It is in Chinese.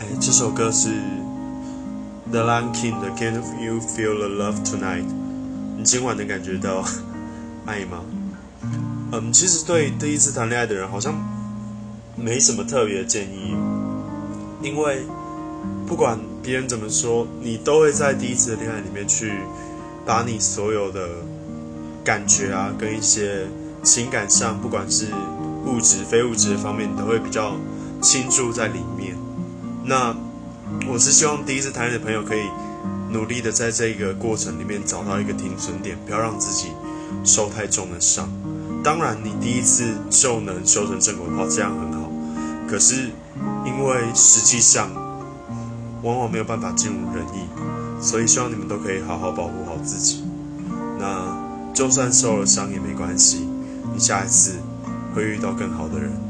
哎这首歌是 The Lion King 的 Can You Feel the Love Tonight？你今晚能感觉到爱吗？嗯，其实对第一次谈恋爱的人好像没什么特别的建议，因为不管别人怎么说，你都会在第一次的恋爱里面去把你所有的感觉啊，跟一些情感上，不管是物质、非物质的方面，你都会比较倾注在里面。那我是希望第一次谈恋爱的朋友可以努力的在这个过程里面找到一个停损点，不要让自己受太重的伤。当然，你第一次就能修成正果的话，这样很好。可是，因为实际上往往没有办法尽如人意，所以希望你们都可以好好保护好自己。那就算受了伤也没关系，你下一次会遇到更好的人。